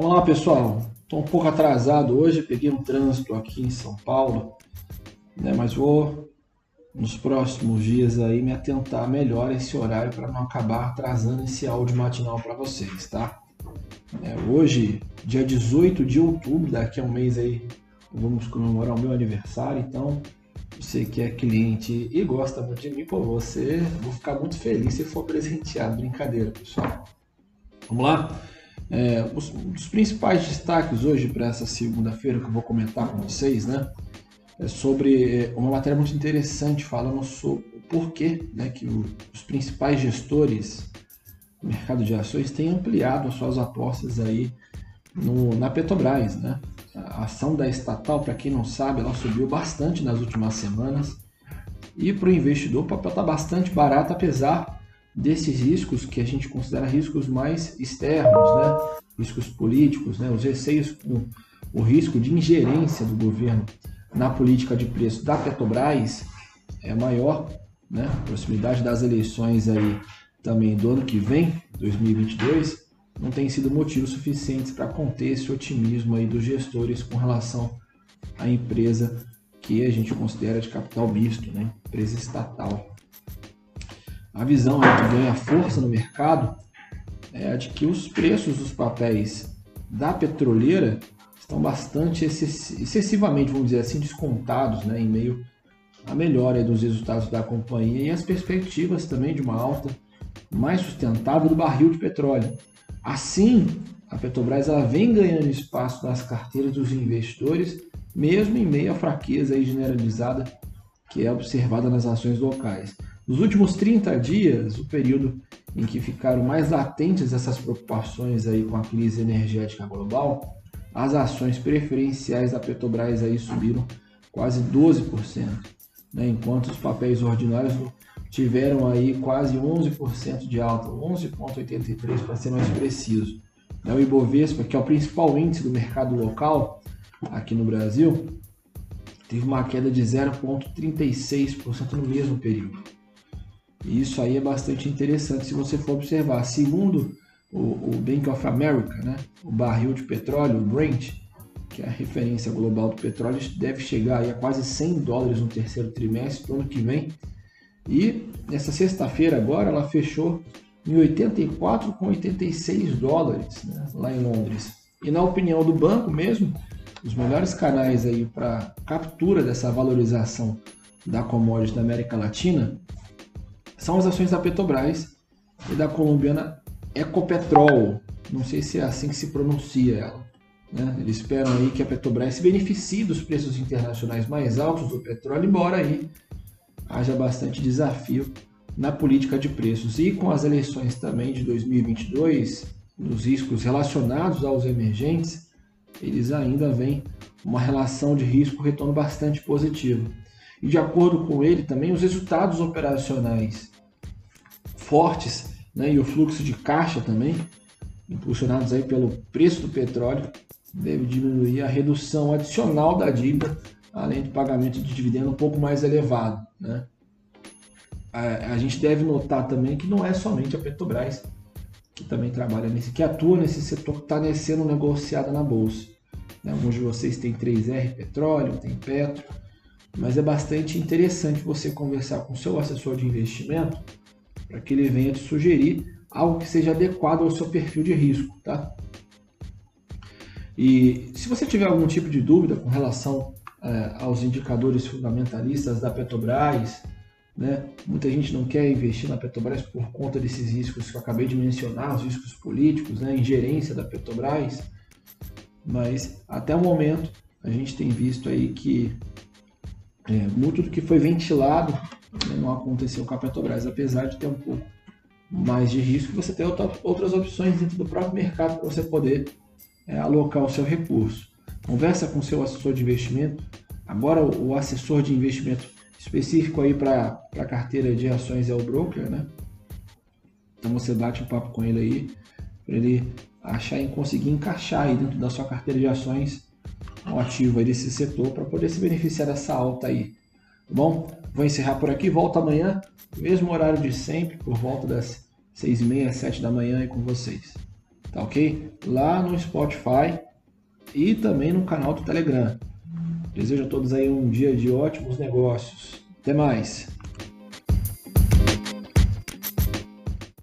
Vamos lá, pessoal. Estou um pouco atrasado hoje, peguei um trânsito aqui em São Paulo, né? mas vou nos próximos dias aí me atentar melhor a esse horário para não acabar atrasando esse áudio matinal para vocês, tá? É, hoje, dia 18 de outubro, daqui a um mês aí, vamos comemorar o meu aniversário, então você que é cliente e gosta muito de mim, pô, você, vou ficar muito feliz se for presenteado. Brincadeira, pessoal. Vamos lá? É, os, os, principais destaques hoje para essa segunda-feira que eu vou comentar com vocês, né? É sobre é, uma matéria muito interessante falando sobre o porquê né, que o, os principais gestores do mercado de ações têm ampliado as suas apostas aí no, na Petrobras, né? A ação da estatal, para quem não sabe, ela subiu bastante nas últimas semanas e para o investidor o papel está bastante barato, apesar desses riscos que a gente considera riscos mais externos, né? riscos políticos, né? os receios com o risco de ingerência do governo na política de preço da Petrobras é maior, né? proximidade das eleições aí também do ano que vem, 2022, não tem sido motivos suficientes para conter esse otimismo aí dos gestores com relação à empresa que a gente considera de capital misto, né? empresa estatal a visão que ganha força no mercado é a de que os preços dos papéis da petroleira estão bastante excessivamente, vamos dizer assim, descontados né, em meio à melhora dos resultados da companhia e as perspectivas também de uma alta mais sustentável do barril de petróleo. Assim, a Petrobras ela vem ganhando espaço nas carteiras dos investidores, mesmo em meio à fraqueza generalizada que é observada nas ações locais. Nos últimos 30 dias, o período em que ficaram mais latentes essas preocupações aí com a crise energética global, as ações preferenciais da Petrobras aí subiram quase 12%, né? enquanto os papéis ordinários tiveram aí quase 11% de alta, 11,83% para ser mais preciso. Né, o Ibovespa, que é o principal índice do mercado local aqui no Brasil, teve uma queda de 0,36% no mesmo período. E isso aí é bastante interessante se você for observar. Segundo o, o Bank of America, né, o barril de petróleo, o Brent, que é a referência global do petróleo, deve chegar a quase 100 dólares no terceiro trimestre do ano que vem. E nessa sexta-feira agora ela fechou em 84,86 dólares né, lá em Londres. E na opinião do banco mesmo, os melhores canais aí para captura dessa valorização da commodity da América Latina são as ações da Petrobras e da colombiana Ecopetrol. Não sei se é assim que se pronuncia ela. Né? Eles esperam aí que a Petrobras se beneficie dos preços internacionais mais altos do petróleo, embora aí haja bastante desafio na política de preços. E com as eleições também de 2022, nos riscos relacionados aos emergentes, eles ainda vêm uma relação de risco-retorno bastante positiva. E de acordo com ele também, os resultados operacionais fortes né, e o fluxo de caixa também, impulsionados aí pelo preço do petróleo, deve diminuir a redução adicional da dívida, além do pagamento de dividendo um pouco mais elevado. Né? A, a gente deve notar também que não é somente a Petrobras que também trabalha nesse, que atua nesse setor que está sendo negociado na bolsa. Né? Alguns de vocês têm 3R Petróleo, tem Petro, mas é bastante interessante você conversar com seu assessor de investimento para que ele venha te sugerir algo que seja adequado ao seu perfil de risco, tá? E se você tiver algum tipo de dúvida com relação é, aos indicadores fundamentalistas da Petrobras, né? Muita gente não quer investir na Petrobras por conta desses riscos que eu acabei de mencionar, os riscos políticos, né? ingerência da Petrobras, mas até o momento a gente tem visto aí que é, muito do que foi ventilado né, não aconteceu com a Petrobras, apesar de ter um pouco mais de risco, você tem outras opções dentro do próprio mercado para você poder é, alocar o seu recurso. Conversa com seu assessor de investimento. Agora o assessor de investimento específico aí para a carteira de ações é o broker, né? Então você bate um papo com ele aí para ele achar e conseguir encaixar aí dentro da sua carteira de ações um ativo aí desse setor para poder se beneficiar dessa alta aí. Tá bom? Vou encerrar por aqui, volto amanhã, mesmo horário de sempre, por volta das seis e meia, sete da manhã aí com vocês. tá ok? Lá no Spotify e também no canal do Telegram. Desejo a todos aí um dia de ótimos negócios. Até mais!